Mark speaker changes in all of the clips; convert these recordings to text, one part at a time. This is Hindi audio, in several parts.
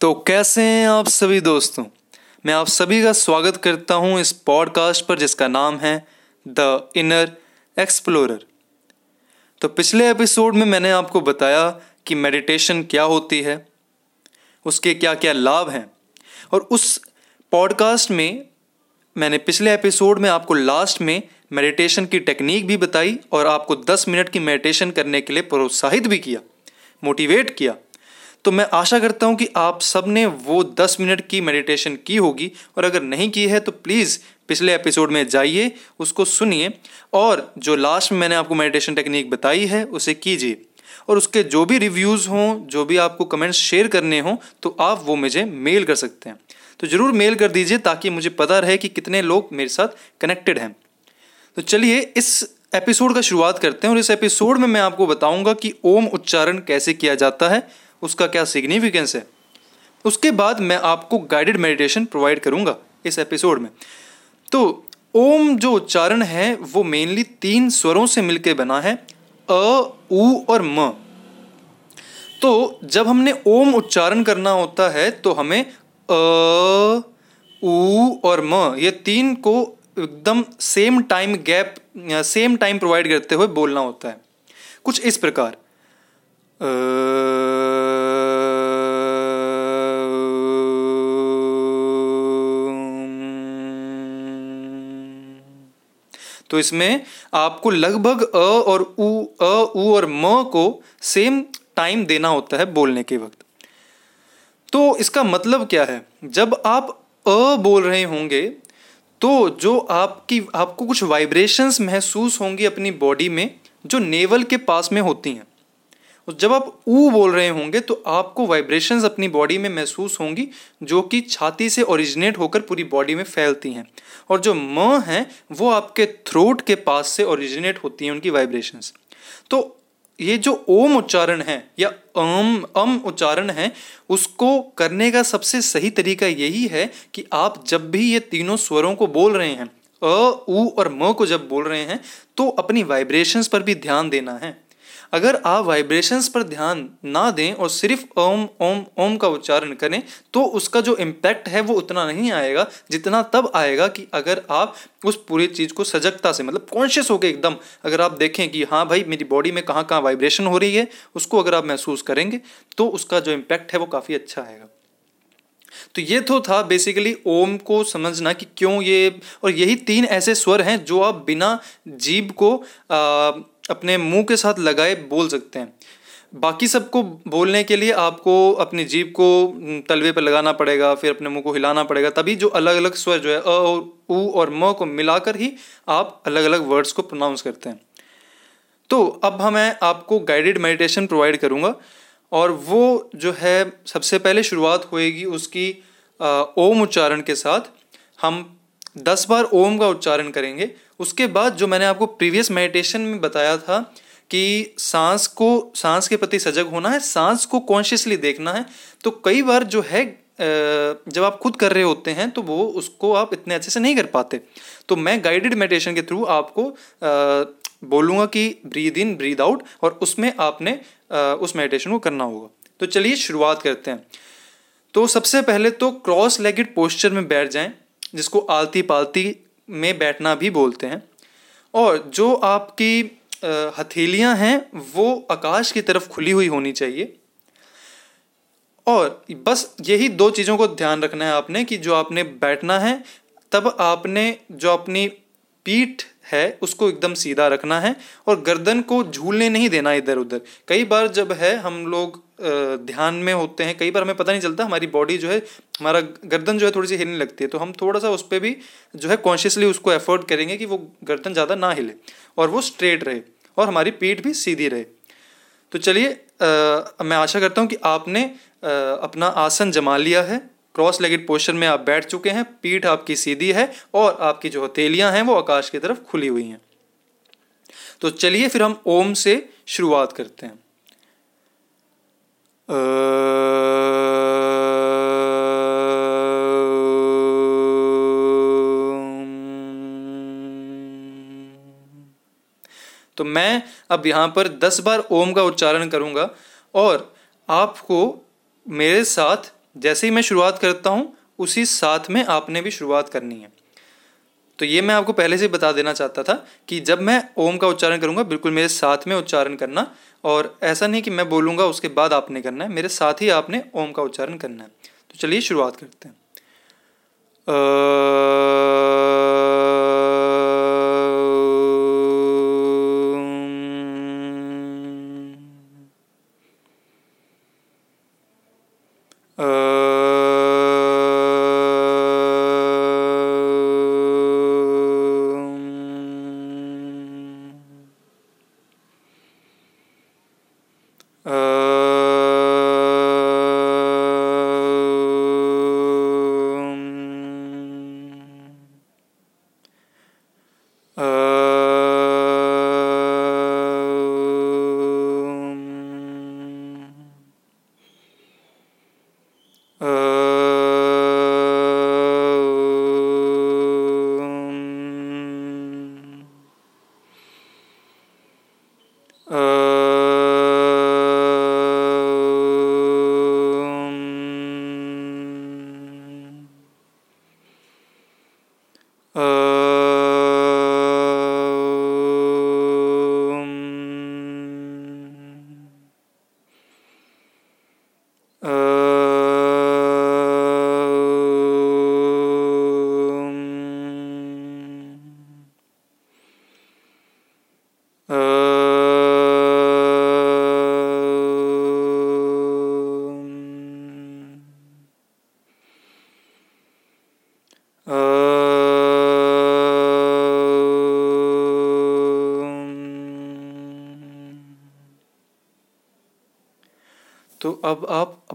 Speaker 1: तो कैसे हैं आप सभी दोस्तों? मैं आप सभी का स्वागत करता हूँ इस पॉडकास्ट पर जिसका नाम है द इनर एक्सप्लोरर तो पिछले एपिसोड में मैंने आपको बताया कि मेडिटेशन क्या होती है, उसके क्या क्या लाभ हैं, और उस पॉडकास्ट में मैंने पिछले एपिसोड में आपको लास्ट में मेडिटेशन की टेक्निक भी बताई और आपको 10 मिनट की मेडिटेशन करने के लिए प्रोत्साहित भी किया मोटिवेट किया। तो मैं आशा करता हूँ कि आप सबने वो 10 मिनट की मेडिटेशन की होगी। और अगर नहीं की है तो प्लीज़ पिछले एपिसोड में जाइए, उसको सुनिए। और जो लास्ट में मैंने आपको मेडिटेशन टेक्निक बताई है, उसे कीजिए। और उसके जो भी रिव्यूज़ हों, जो भी आपको कमेंट्स शेयर करने हों तो आप वो मुझे मेल कर सकते हैं। तो ज़रूर मेल कर दीजिए, ताकि मुझे पता रहे कि कितने लोग मेरे साथ कनेक्टेड हैं। तो चलिए, इस एपिसोड का शुरुआत करते हैं। और इस एपिसोड में मैं आपको बताऊँगा कि ओम उच्चारण कैसे किया जाता है। उसका क्या सिग्निफिकेंस है? उसके बाद मैं आपको गाइडेड मेडिटेशन प्रोवाइड करूँगा इस एपिसोड में। तो ओम जो उच्चारण है, वो मेनली तीन स्वरों से मिलकर बना है, अ, उ और म। तो जब हमने ओम उच्चारण करना होता है तो हमें अ, उ और म, ये तीन को एकदम same time gap same time provide करते हुए बोलना होता है। कुछ इस प्रकार। तो इसमें आपको लगभग अ और उ, अ, उ और म को सेम टाइम देना होता है बोलने के वक्त। तो इसका मतलब क्या है? जब आप अ बोल रहे होंगे तो जो आपकी, आपको कुछ वाइब्रेशंस महसूस होंगी अपनी बॉडी में, जो नेवल के पास में होती हैं। जब आप ऊ बोल रहे होंगे तो आपको वाइब्रेशंस अपनी बॉडी में महसूस होंगी, जो कि छाती से ओरिजिनेट होकर पूरी बॉडी में फैलती हैं। और जो म हैं, वो आपके थ्रोट के पास से ओरिजिनेट होती हैं उनकी वाइब्रेशंस तो ये जो ओम उच्चारण है, या अम अम उच्चारण है, उसको करने का सबसे सही तरीका यही है कि आप जब भी ये तीनों स्वरों को बोल रहे हैं, अ, उ और म को जब बोल रहे हैं तो अपनी वाइब्रेशंस पर भी ध्यान देना है। अगर आप वाइब्रेशंस पर ध्यान ना दें और सिर्फ़ ओम ओम ओम का उच्चारण करें तो उसका जो इम्पैक्ट है वो उतना नहीं आएगा जितना तब आएगा कि अगर आप उस पूरी चीज़ को सजगता से मतलब कॉन्शियस होकर एकदम अगर आप देखें कि हाँ भाई मेरी बॉडी में कहाँ कहाँ वाइब्रेशन हो रही है उसको अगर आप महसूस करेंगे तो उसका जो इम्पैक्ट है वो काफ़ी अच्छा आएगा। तो ये तो था बेसिकली ओम को समझना कि क्यों ये और यही तीन ऐसे स्वर हैं जो आप बिना जीभ को आ, अपने मुँह के साथ लगाए बोल सकते हैं। बाकी सबको बोलने के लिए आपको अपनी जीभ को तलवे पर लगाना पड़ेगा, फिर अपने मुँह को हिलाना पड़ेगा, तभी जो अलग अलग स्वर जो है, अ और उ और म को मिलाकर ही आप अलग अलग वर्ड्स को प्रोनाउंस करते हैं। तो अब हमें आपको गाइडेड मेडिटेशन प्रोवाइड करूँगा और वो जो है, सबसे पहले शुरुआत होएगी उसकी ओम उच्चारण के साथ। हम दस बार ओम का उच्चारण करेंगे। उसके बाद जो मैंने आपको प्रीवियस मेडिटेशन में बताया था कि सांस को, सांस के प्रति सजग होना है, सांस को कॉन्शियसली देखना है तो कई बार जो है जब आप खुद कर रहे होते हैं तो वो उसको आप इतने अच्छे से नहीं कर पाते। तो मैं गाइडेड मेडिटेशन के थ्रू आपको बोलूँगा कि ब्रीद इन ब्रीद आउट और उसमें आपने उस मेडिटेशन को करना होगा। तो चलिए शुरुआत करते हैं। तो सबसे पहले तो क्रॉस लेगेड पोस्चर में बैठ जाएँ। जिसको आलती पालती में बैठना भी बोलते हैं। और जो आपकी हथेलियाँ हैं, वो आकाश की तरफ़ खुली हुई होनी चाहिए। और बस यही दो चीज़ों को ध्यान रखना है आपने कि जो आपने बैठना है, तब आपने जो अपनी पीठ है उसको एकदम सीधा रखना है और गर्दन को झूलने नहीं देना इधर उधर। कई बार जब है हम लोग ध्यान में होते हैं कई बार हमें पता नहीं चलता हमारी बॉडी जो है हमारा गर्दन जो है थोड़ी सी हिलने लगती है तो हम थोड़ा सा उस पर भी जो है कॉन्शियसली उसको एफर्ट करेंगे कि वो गर्दन ज़्यादा ना हिले और वो स्ट्रेट रहे और हमारी पीठ भी सीधी रहे। तो चलिए मैं आशा करता हूँ कि आपने आ, अपना आसन जमा लिया है। क्रॉस लेगेड पोस्टर में आप बैठ चुके हैं, पीठ आपकी सीधी है और आपकी जो हथेलियाँ हैं वो आकाश की तरफ़ खुली हुई हैं। तो चलिए फिर हम ओम से शुरुआत करते हैं। तो मैं अब यहाँ पर दस बार ओम का उच्चारण करूँगा और आपको मेरे साथ जैसे ही मैं शुरुआत करता हूँ, उसी साथ में आपने भी शुरुआत करनी है। तो ये मैं आपको पहले से बता देना चाहता था कि जब मैं ओम का उच्चारण करूँगा, बिल्कुल मेरे साथ में उच्चारण करना और ऐसा नहीं कि मैं बोलूँगा, उसके बाद आपने करना है, मेरे साथ ही आपने ओम का उच्चारण करना है। तो चलिए शुरुआत करते हैं। तो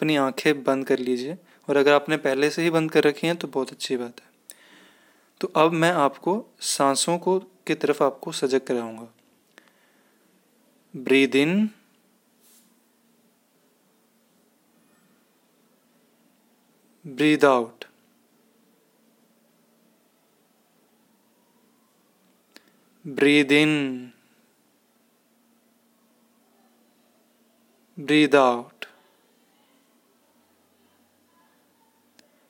Speaker 1: अपनी आँखें बंद कर लीजिए, और अगर आपने पहले से ही बंद कर रखी हैं तो बहुत अच्छी बात है। तो अब मैं आपको सांसों को, की तरफ़ आपको सजग कराऊँगा। Breathe in. Breathe out. Breathe in. Breathe out.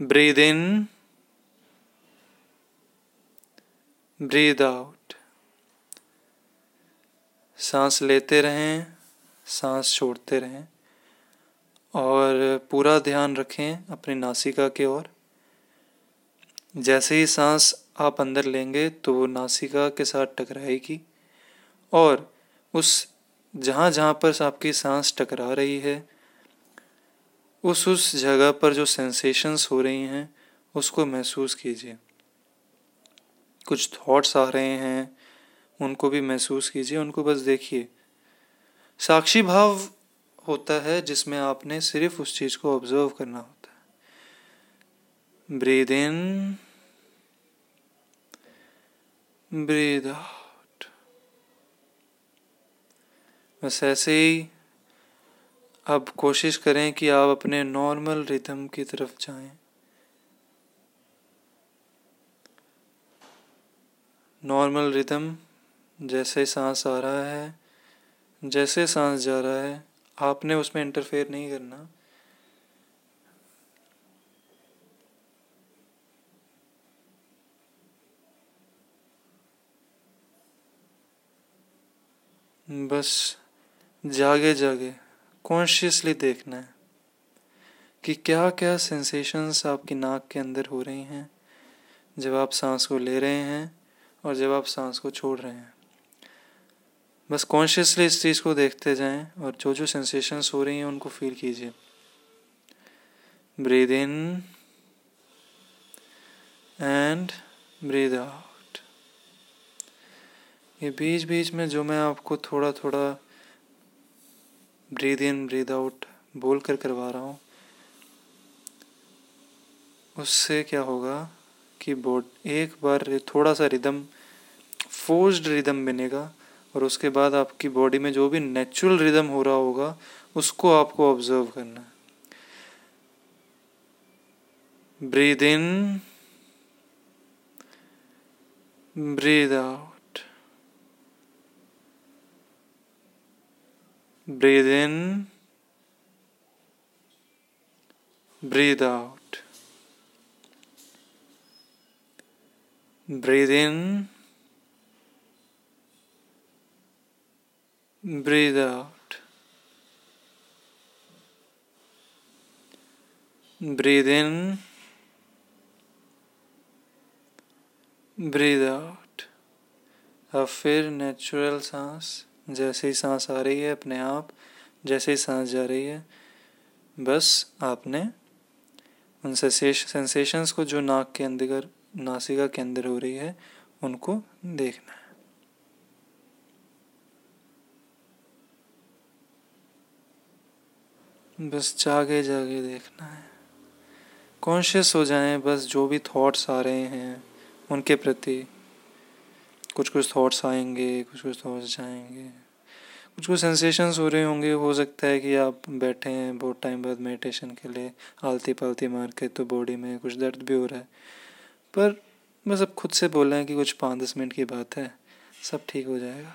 Speaker 1: Breathe in, breathe out. सांस लेते रहें सांस छोड़ते रहें और पूरा ध्यान रखें अपनी नासिका के ओर जैसे ही सांस आप अंदर लेंगे तो वो नासिका के साथ टकराएगी और उस जहाँ जहाँ पर आपकी सांस टकरा रही है उस उस जगह पर जो सेंसेशंस हो रही हैं, उसको महसूस कीजिए। कुछ थॉट्स आ रहे हैं, उनको भी महसूस कीजिए, उनको बस देखिए। साक्षी भाव होता है जिसमें आपने सिर्फ़ उस चीज़ को ऑब्ज़र्व करना होता है। ब्रीद इन ब्रीद आउट बस ऐसे ही अब कोशिश करें कि आप अपने नॉर्मल रिदम की तरफ़ जाएँ। नॉर्मल रिदम जैसे सांस आ रहा है, जैसे सांस जा रहा है, आपने उसमें इंटरफेयर नहीं करना। बस जागे जागे कॉन्शियसली देखना है कि क्या क्या सेंसेशंस आपकी नाक के अंदर हो रही हैं, जब आप सांस को ले रहे हैं और जब आप सांस को छोड़ रहे हैं। बस कॉन्शियसली इस चीज़ को देखते जाएँ और जो जो सेंसेशंस हो रही हैं उनको फील कीजिए। Breathe in and breathe out ये बीच बीच में जो मैं आपको थोड़ा थोड़ा ब्रीद इन ब्रीद आउट बोल कर करवा रहा हूँ। उससे क्या होगा कि बोर्ड एक बार थोड़ा सा रिदम फोर्स्ड रिदम बनेगा और उसके बाद आपकी बॉडी में जो भी नेचुरल रिदम हो रहा होगा, उसको आपको ऑब्ज़र्व करना है। Breathe in breathe out Breathe in breathe out breathe in Breathe out. Breathe in. Breathe out. अब फिर नेचुरल सांस जैसे ही सांस आ रही है अपने आप, जैसे ही सांस जा रही है, बस आपने उन सेंसेशंस को जो नाक के अंदर, नासिका के अंदर हो रही है, उनको देखना है। बस जागे जागे देखना है। कॉन्शियस हो जाएँ, बस जो भी थॉट्स आ रहे हैं, उनके प्रति कुछ कुछ थॉट्स आएँगे कुछ कुछ थॉट्स जाएँगे। कुछ कुछ सेंसेशंस हो रहे होंगे। हो सकता है कि आप बैठे हैं बहुत टाइम बाद मेडिटेशन के लिए आलती पालती मार के तो बॉडी में कुछ दर्द भी हो रहा है। पर बस अब खुद से बोल रहे हैं कि कुछ पाँच दस मिनट की बात है, सब ठीक हो जाएगा।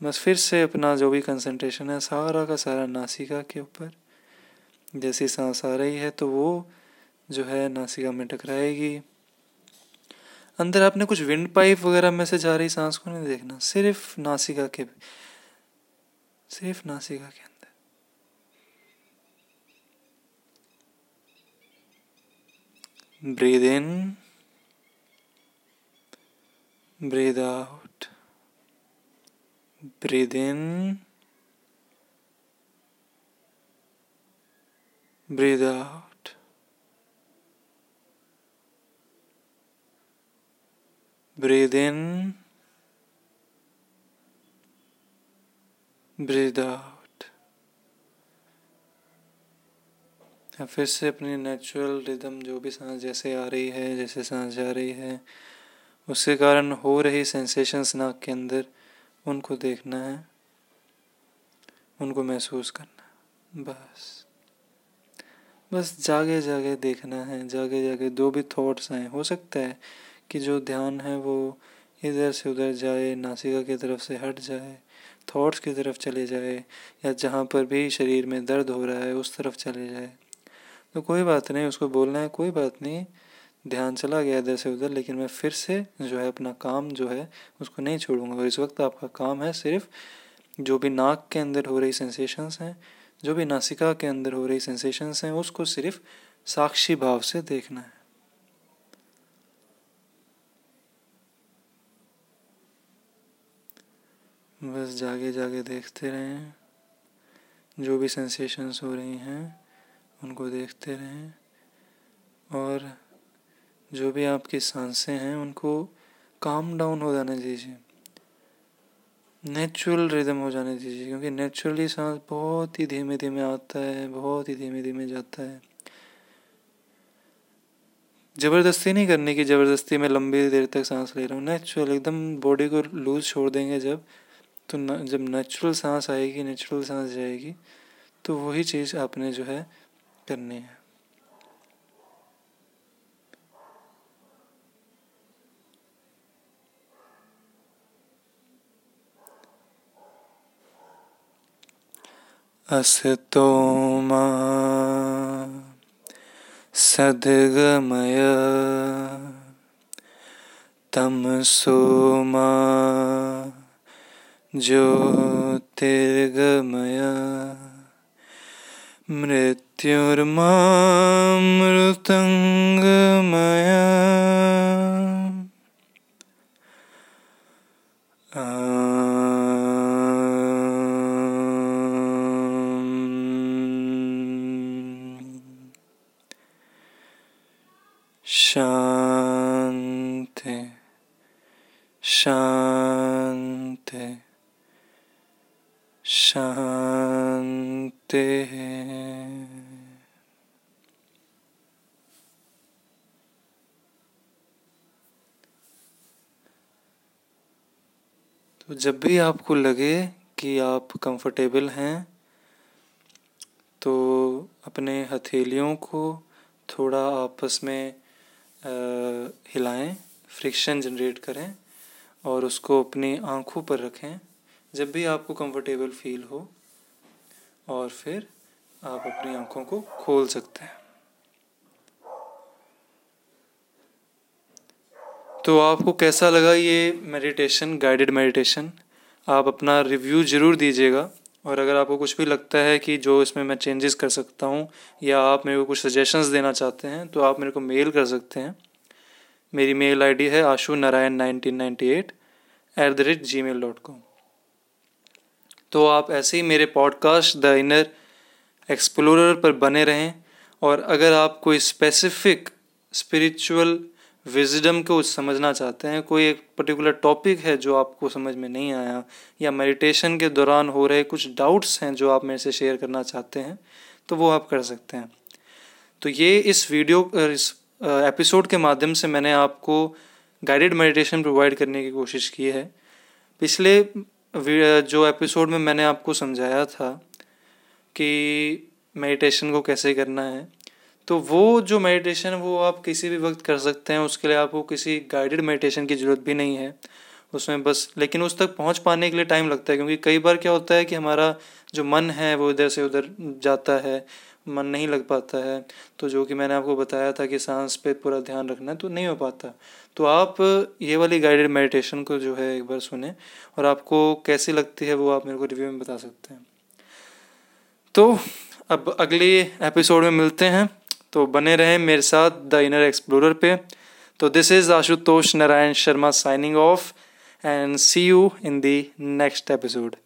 Speaker 1: बस फिर से अपना जो भी कंसंट्रेशन है, सारा का सारा नासिका के ऊपर, जैसी सांस आ रही है तो वो जो है नासिका में टकराएगी। अंदर आपने कुछ विंड पाइप वगैरह में से जा रही सांस को नहीं देखना, सिर्फ़ नासिका के, सिर्फ़ नासिका के अंदर। Breathe in breathe out breathe in, breathe out breathe in breathe out फिर से अपनी नेचुरल रिदम जो भी सांस जैसे आ रही है, जैसे सांस जा रही है, उसके कारण हो रही सेंसेशंस नाक के अंदर, उनको देखना है, उनको महसूस करना बस। बस जागे जागे देखना है जागे जागे जो भी थॉट्स आए, हो सकता है कि जो ध्यान है वो इधर से उधर जाए, नासिका की तरफ़ से हट जाए थॉट्स की तरफ़ चले जाए, या जहाँ पर भी शरीर में दर्द हो रहा है, उस तरफ़ चले जाए। तो कोई बात नहीं, उसको बोलना है, कोई बात नहीं, ध्यान चला गया इधर से उधर, लेकिन मैं फिर से जो है अपना काम जो है, उसको नहीं छोड़ूँगा। और इस वक्त आपका काम है सिर्फ़ जो भी नाक के अंदर हो रही सेंसेशंस हैं, जो भी नासिका के अंदर हो रही सेंसेशंस हैं, उसको सिर्फ़ साक्षी भाव से देखना है। बस जागे जागे देखते रहें। जो भी सेंसेशंस हो रही हैं, उनको देखते रहें। और जो भी आपकी साँसें हैं, उनको काम डाउन हो जाने दीजिए। नेचुरल रिदम हो जाने दीजिए, क्योंकि नेचुरली सांस बहुत ही धीमे धीमे आता है, बहुत ही धीमे धीमे जाता है। ज़बरदस्ती नहीं करने की ज़बरदस्ती, में लंबी देर तक सांस ले रहा हूँ। नेचुरल एकदम बॉडी को लूज छोड़ देंगे जब तो न, जब नेचुरल सांस आएगी नेचुरल सांस जाएगी तो वही चीज़ आपने जो है करनी है। असतो मा सद्गमय तमसो मा ज्योतिर्गमया। मृत्युर्मामृतङ्गमया शांति तो जब भी आपको लगे कि आप कंफर्टेबल हैं तो अपने हथेलियों को थोड़ा आपस में आ, हिलाएँ फ्रिक्शन जनरेट करें और उसको अपनी आँखों पर रखें। जब भी आपको कंफर्टेबल फील हो और फिर आप अपनी आँखों को खोल सकते हैं। तो आपको कैसा लगा ये मेडिटेशन गाइडेड मेडिटेशन आप अपना रिव्यू ज़रूर दीजिएगा। और अगर आपको कुछ भी लगता है कि जो इसमें मैं चेंजेस कर सकता हूँ, या आप मेरे को कुछ सजेशंस देना चाहते हैं तो आप मेरे को मेल कर सकते हैं। मेरी मेल आईडी है Ashu Narayan nineteen ninety eight at the rate G mail dot com तो आप ऐसे ही मेरे पॉडकास्ट द इनर एक्सप्लोरर पर बने रहें और अगर आप कोई स्पेसिफिक स्पिरिचुअल विजडम को समझना चाहते हैं, कोई एक पर्टिकुलर टॉपिक है जो आपको समझ में नहीं आया या मेडिटेशन के दौरान हो रहे कुछ डाउट्स हैं जो आप मेरे से शेयर करना चाहते हैं तो वो आप कर सकते हैं। तो ये इस वीडियो इस एपिसोड के माध्यम से मैंने आपको गाइडेड मेडिटेशन प्रोवाइड करने की कोशिश की है। पिछले जो एपिसोड में मैंने आपको समझाया था कि मेडिटेशन को कैसे करना है तो वो जो मेडिटेशन वो आप किसी भी वक्त कर सकते हैं। उसके लिए आपको किसी गाइडेड मेडिटेशन की ज़रूरत भी नहीं है उसमें बस, लेकिन उस तक पहुँच पाने के लिए टाइम लगता है। क्योंकि कई बार क्या होता है कि हमारा जो मन है, वो इधर से उधर जाता है मन नहीं लग पाता है तो जो कि मैंने आपको बताया था कि सांस पे पूरा ध्यान रखना है तो नहीं हो पाता। तो आप ये वाली गाइडेड मेडिटेशन को जो है एक बार सुने और आपको कैसी लगती है वो आप मेरे को रिव्यू में बता सकते हैं। तो अब अगले एपिसोड में मिलते हैं। तो बने रहें मेरे साथ द इनर एक्सप्लोरर पे। तो this is Ashutosh Narayan Sharma signing off and see you in the next episode